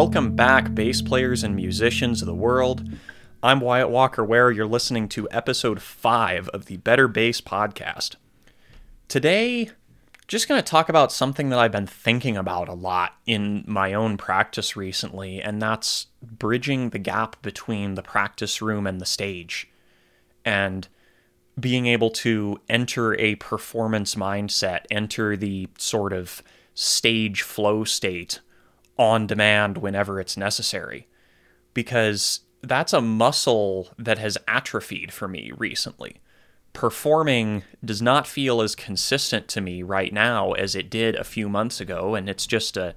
Welcome back, bass players and musicians of the world. I'm Wyatt Walker Ware. You're listening to episode 5 of the Better Bass podcast. Today, just going to talk about something that I've been thinking about a lot in my own practice recently, and that's bridging the gap between the practice room and the stage. And being able to enter a performance mindset, enter the sort of stage flow state on demand whenever it's necessary. Because that's a muscle that has atrophied for me recently. Performing does not feel as consistent to me right now as it did a few months ago, and it's just a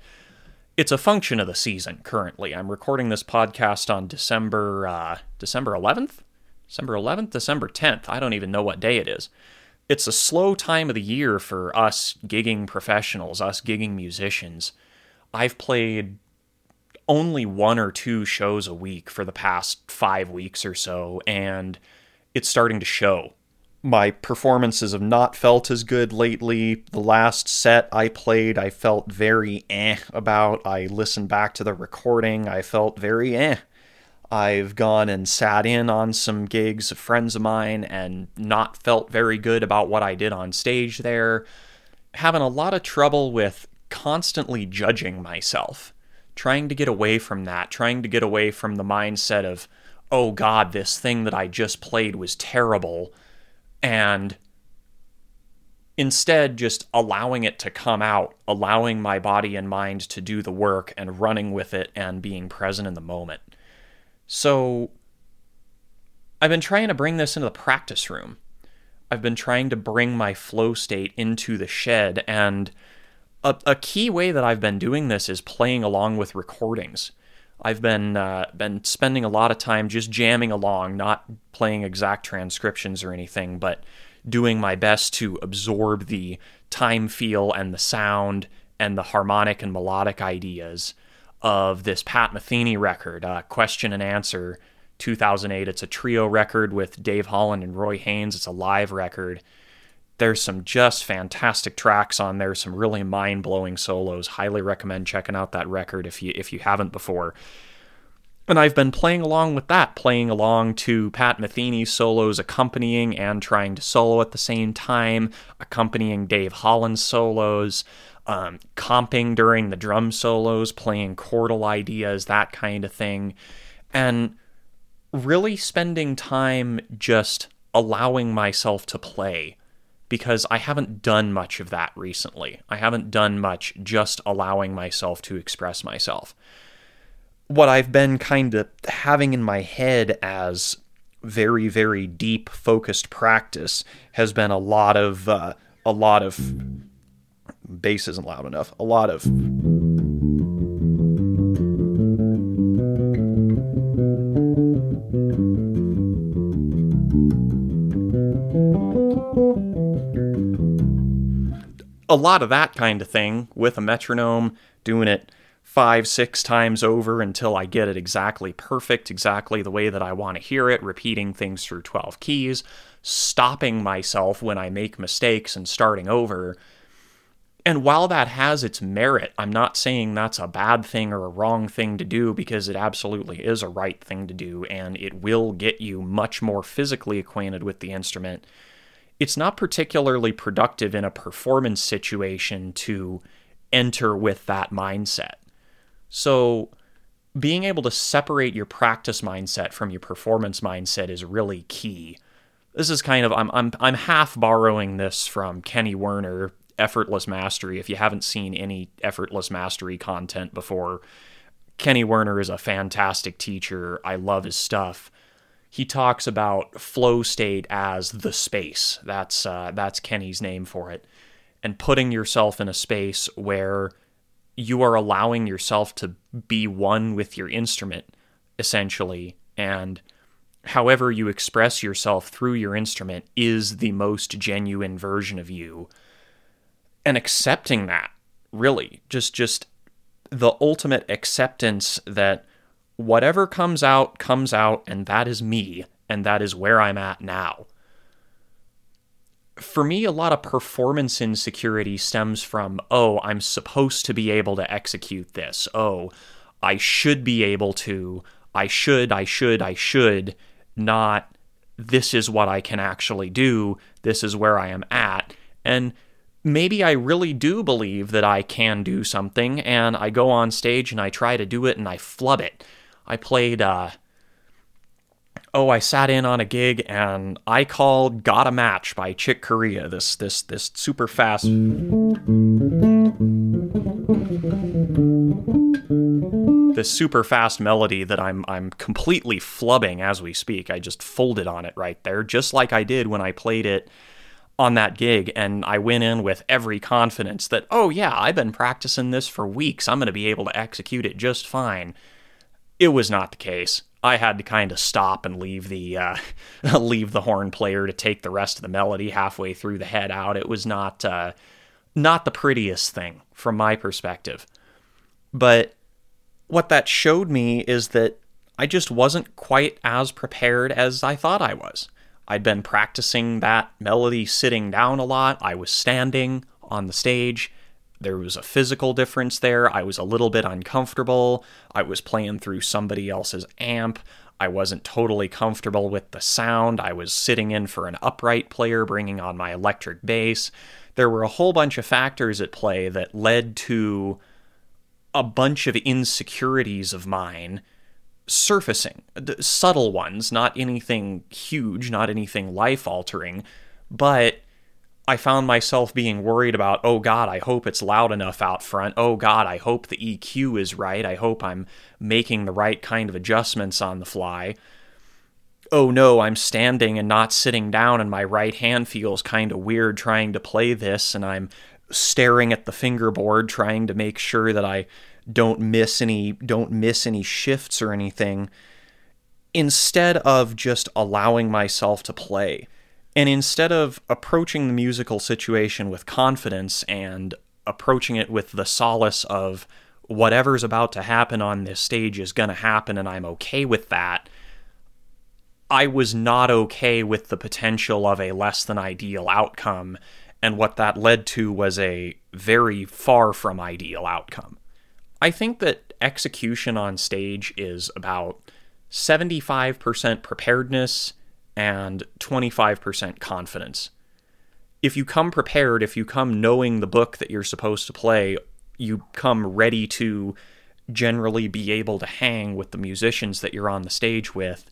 it's a function of the season currently. I'm recording this podcast on December uh, December 11th, December 11th, December 10th. I don't even know what day it is. It's a slow time of the year for us gigging professionals, us gigging musicians. I've played only one or two shows a week for the past five weeks or so, and it's starting to show. My performances have not felt as good lately. The last set I played, I felt very eh about. I listened back to the recording, I felt very eh. I've gone and sat in on some gigs of friends of mine and not felt very good about what I did on stage there. Having a lot of trouble with constantly judging myself, trying to get away from that, trying to get away from the mindset of, oh God, this thing that I just played was terrible, and instead just allowing it to come out, allowing my body and mind to do the work and running with it and being present in the moment. So I've been trying to bring this into the practice room. I've been trying to bring my flow state into the shed and a, a key way that I've been doing this is playing along with recordings. I've been uh, been spending a lot of time just jamming along, not playing exact transcriptions or anything, but doing my best to absorb the time feel and the sound and the harmonic and melodic ideas of this Pat Metheny record, uh, Question and Answer, 2008. It's a trio record with Dave Holland and Roy Haynes. It's a live record. There's some just fantastic tracks on there, some really mind-blowing solos. Highly recommend checking out that record if you if you haven't before. And I've been playing along with that, playing along to Pat Metheny's solos, accompanying and trying to solo at the same time, accompanying Dave Holland's solos, um, comping during the drum solos, playing chordal ideas, that kind of thing. And really spending time just allowing myself to play because I haven't done much of that recently. I haven't done much just allowing myself to express myself. What I've been kind of having in my head as very, very deep focused practice has been a lot of, uh, a lot of, bass isn't loud enough, a lot of a lot of that kind of thing with a metronome, doing it five, six times over until I get it exactly perfect, exactly the way that I want to hear it, repeating things through 12 keys, stopping myself when I make mistakes and starting over. And while that has its merit, I'm not saying that's a bad thing or a wrong thing to do because it absolutely is a right thing to do and it will get you much more physically acquainted with the instrument it's not particularly productive in a performance situation to enter with that mindset. So, being able to separate your practice mindset from your performance mindset is really key. This is kind of I'm I'm I'm half borrowing this from Kenny Werner, Effortless Mastery. If you haven't seen any Effortless Mastery content before, Kenny Werner is a fantastic teacher. I love his stuff he talks about flow state as the space. That's uh, that's Kenny's name for it, and putting yourself in a space where you are allowing yourself to be one with your instrument, essentially, and however you express yourself through your instrument is the most genuine version of you, and accepting that really just just the ultimate acceptance that whatever comes out, comes out, and that is me, and that is where I'm at now. For me, a lot of performance insecurity stems from, oh, I'm supposed to be able to execute this. Oh, I should be able to, I should, I should, I should, not this is what I can actually do, this is where I am at. And maybe I really do believe that I can do something, and I go on stage and I try to do it and I flub it. I played, uh, oh, I sat in on a gig and I called "Got a Match" by Chick Corea. This this this super fast. This super fast melody that I'm I'm completely flubbing as we speak. I just folded on it right there, just like I did when I played it on that gig and I went in with every confidence that, oh yeah, I've been practicing this for weeks. I'm going to be able to execute it just fine. It was not the case. I had to kind of stop and leave the uh, leave the horn player to take the rest of the melody halfway through the head out. It was not uh, not the prettiest thing from my perspective. But what that showed me is that I just wasn't quite as prepared as I thought I was. I'd been practicing that melody sitting down a lot. I was standing on the stage. There was a physical difference there. I was a little bit uncomfortable. I was playing through somebody else's amp. I wasn't totally comfortable with the sound. I was sitting in for an upright player bringing on my electric bass. There were a whole bunch of factors at play that led to a bunch of insecurities of mine surfacing, the subtle ones, not anything huge, not anything life altering, but I found myself being worried about, oh God, I hope it's loud enough out front. Oh God, I hope the EQ is right. I hope I'm making the right kind of adjustments on the fly. Oh no, I'm standing and not sitting down, and my right hand feels kind of weird trying to play this, and I'm staring at the fingerboard trying to make sure that I don't miss any don't miss any shifts or anything instead of just allowing myself to play and instead of approaching the musical situation with confidence and approaching it with the solace of whatever's about to happen on this stage is going to happen and I'm okay with that I was not okay with the potential of a less than ideal outcome. And what that led to was a very far from ideal outcome. I think that execution on stage is about 75% preparedness and 25% confidence. If you come prepared, if you come knowing the book that you're supposed to play, you come ready to generally be able to hang with the musicians that you're on the stage with,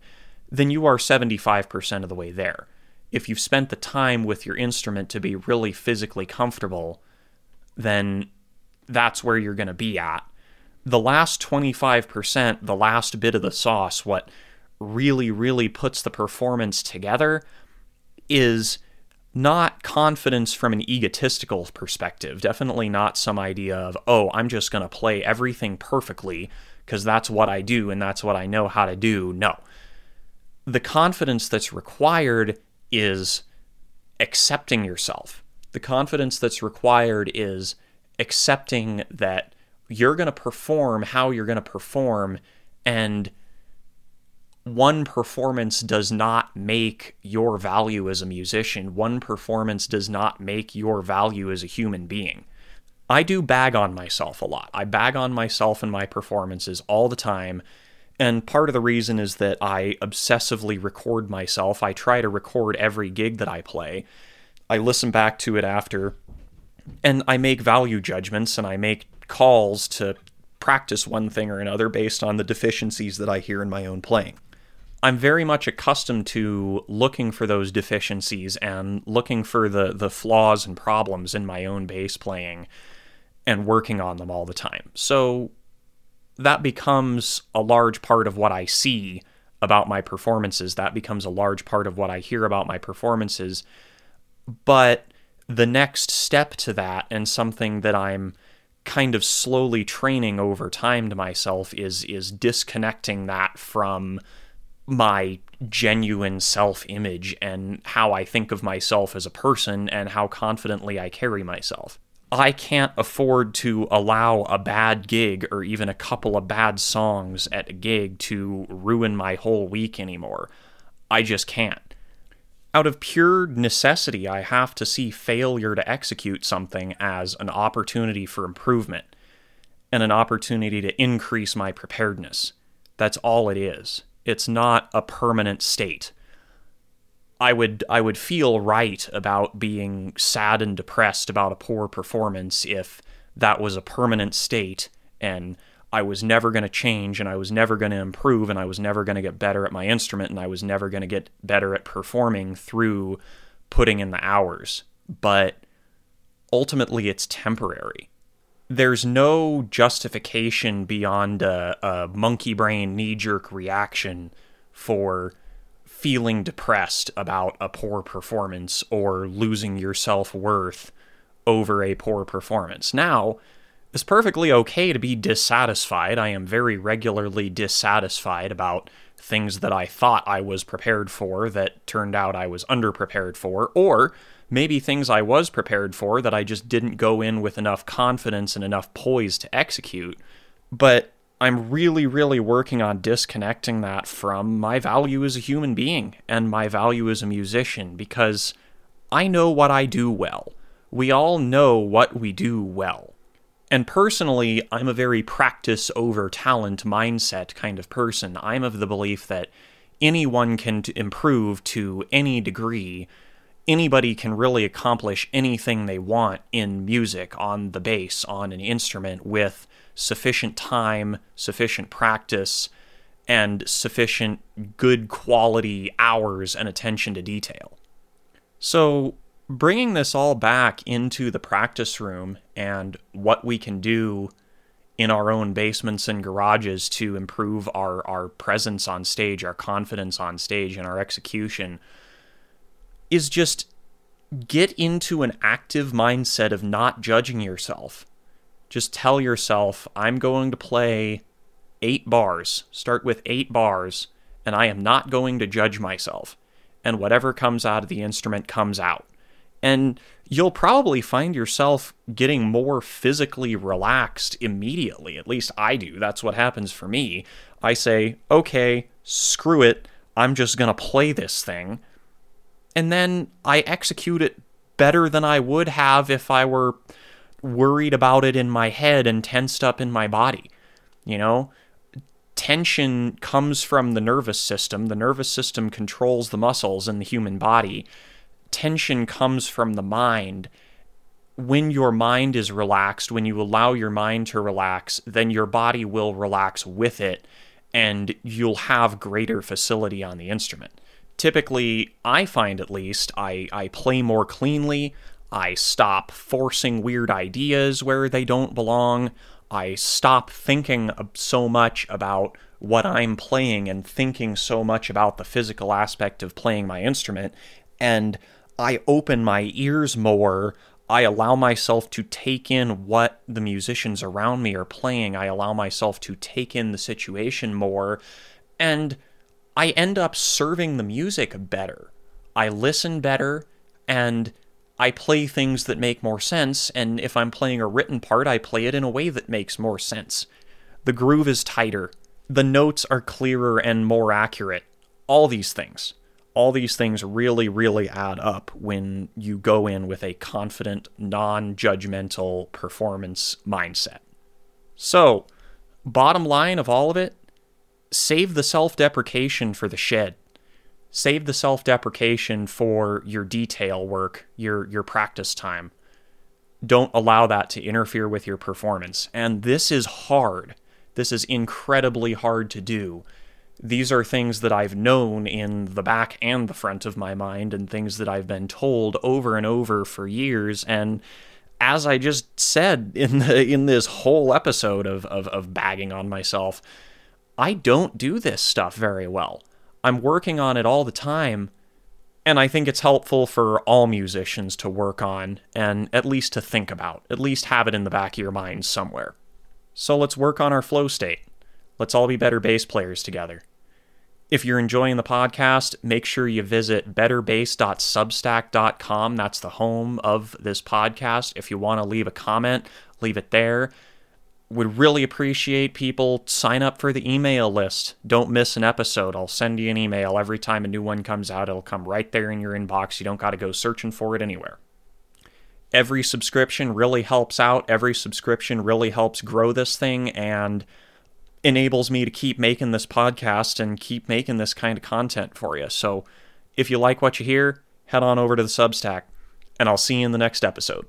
then you are 75% of the way there. If you've spent the time with your instrument to be really physically comfortable, then that's where you're going to be at the last 25%, the last bit of the sauce, what really, really puts the performance together is not confidence from an egotistical perspective. Definitely not some idea of, oh, I'm just going to play everything perfectly because that's what I do and that's what I know how to do. No. The confidence that's required is accepting yourself. The confidence that's required is accepting that you're going to perform how you're going to perform and one performance does not make your value as a musician. One performance does not make your value as a human being. I do bag on myself a lot. I bag on myself in my performances all the time. And part of the reason is that I obsessively record myself. I try to record every gig that I play. I listen back to it after, and I make value judgments and I make calls to practice one thing or another based on the deficiencies that I hear in my own playing. I'm very much accustomed to looking for those deficiencies and looking for the the flaws and problems in my own bass playing and working on them all the time. So that becomes a large part of what I see about my performances. That becomes a large part of what I hear about my performances. But the next step to that and something that I'm kind of slowly training over time to myself is is disconnecting that from my genuine self image and how I think of myself as a person and how confidently I carry myself. I can't afford to allow a bad gig or even a couple of bad songs at a gig to ruin my whole week anymore. I just can't out of pure necessity, I have to see failure to execute something as an opportunity for improvement. and an opportunity to increase my preparedness. That's all it is. It's not a permanent state. I would I would feel right about being sad and depressed about a poor performance if that was a permanent state and I was never going to change and I was never going to improve and I was never going to get better at my instrument and I was never going to get better at performing through putting in the hours. But ultimately, it's temporary. There's no justification beyond a, a monkey brain knee jerk reaction for feeling depressed about a poor performance or losing your self worth over a poor performance. Now, it's perfectly okay to be dissatisfied. I am very regularly dissatisfied about things that I thought I was prepared for that turned out I was underprepared for, or maybe things I was prepared for that I just didn't go in with enough confidence and enough poise to execute. But I'm really, really working on disconnecting that from my value as a human being and my value as a musician because I know what I do well. We all know what we do well. And personally, I'm a very practice over talent mindset kind of person. I'm of the belief that anyone can improve to any degree. Anybody can really accomplish anything they want in music, on the bass, on an instrument with sufficient time, sufficient practice, and sufficient good quality hours and attention to detail. So, bringing this all back into the practice room and what we can do in our own basements and garages to improve our, our presence on stage, our confidence on stage, and our execution is just get into an active mindset of not judging yourself. Just tell yourself, I'm going to play eight bars, start with eight bars, and I am not going to judge myself. And whatever comes out of the instrument comes out. And you'll probably find yourself getting more physically relaxed immediately. At least I do. That's what happens for me. I say, okay, screw it. I'm just going to play this thing. And then I execute it better than I would have if I were worried about it in my head and tensed up in my body. You know, tension comes from the nervous system. The nervous system controls the muscles in the human body tension comes from the mind. When your mind is relaxed, when you allow your mind to relax, then your body will relax with it and you'll have greater facility on the instrument. Typically, I find at least, I, I play more cleanly. I stop forcing weird ideas where they don't belong. I stop thinking so much about what I'm playing and thinking so much about the physical aspect of playing my instrument. And I open my ears more. I allow myself to take in what the musicians around me are playing. I allow myself to take in the situation more. And I end up serving the music better. I listen better and I play things that make more sense. And if I'm playing a written part, I play it in a way that makes more sense. The groove is tighter. The notes are clearer and more accurate. All these things all these things really, really add up when you go in with a confident, non judgmental performance mindset. So, bottom line of all of it save the self deprecation for the shed. Save the self deprecation for your detail work, your, your practice time. Don't allow that to interfere with your performance. And this is hard. This is incredibly hard to do these are things that I've known in the back and the front of my mind, and things that I've been told over and over for years. And as I just said in the in this whole episode of, of, of bagging on myself, I don't do this stuff very well. I'm working on it all the time, and I think it's helpful for all musicians to work on and at least to think about, at least have it in the back of your mind somewhere. So let's work on our flow state. Let's all be better bass players together. If you're enjoying the podcast, make sure you visit betterbass.substack.com. That's the home of this podcast. If you want to leave a comment, leave it there. Would really appreciate people sign up for the email list. Don't miss an episode. I'll send you an email every time a new one comes out. It'll come right there in your inbox. You don't got to go searching for it anywhere. every subscription really helps out. Every subscription really helps grow this thing and enables me to keep making this podcast and keep making this kind of content for you. So if you like what you hear, head on over to the Substack, and I'll see you in the next episode.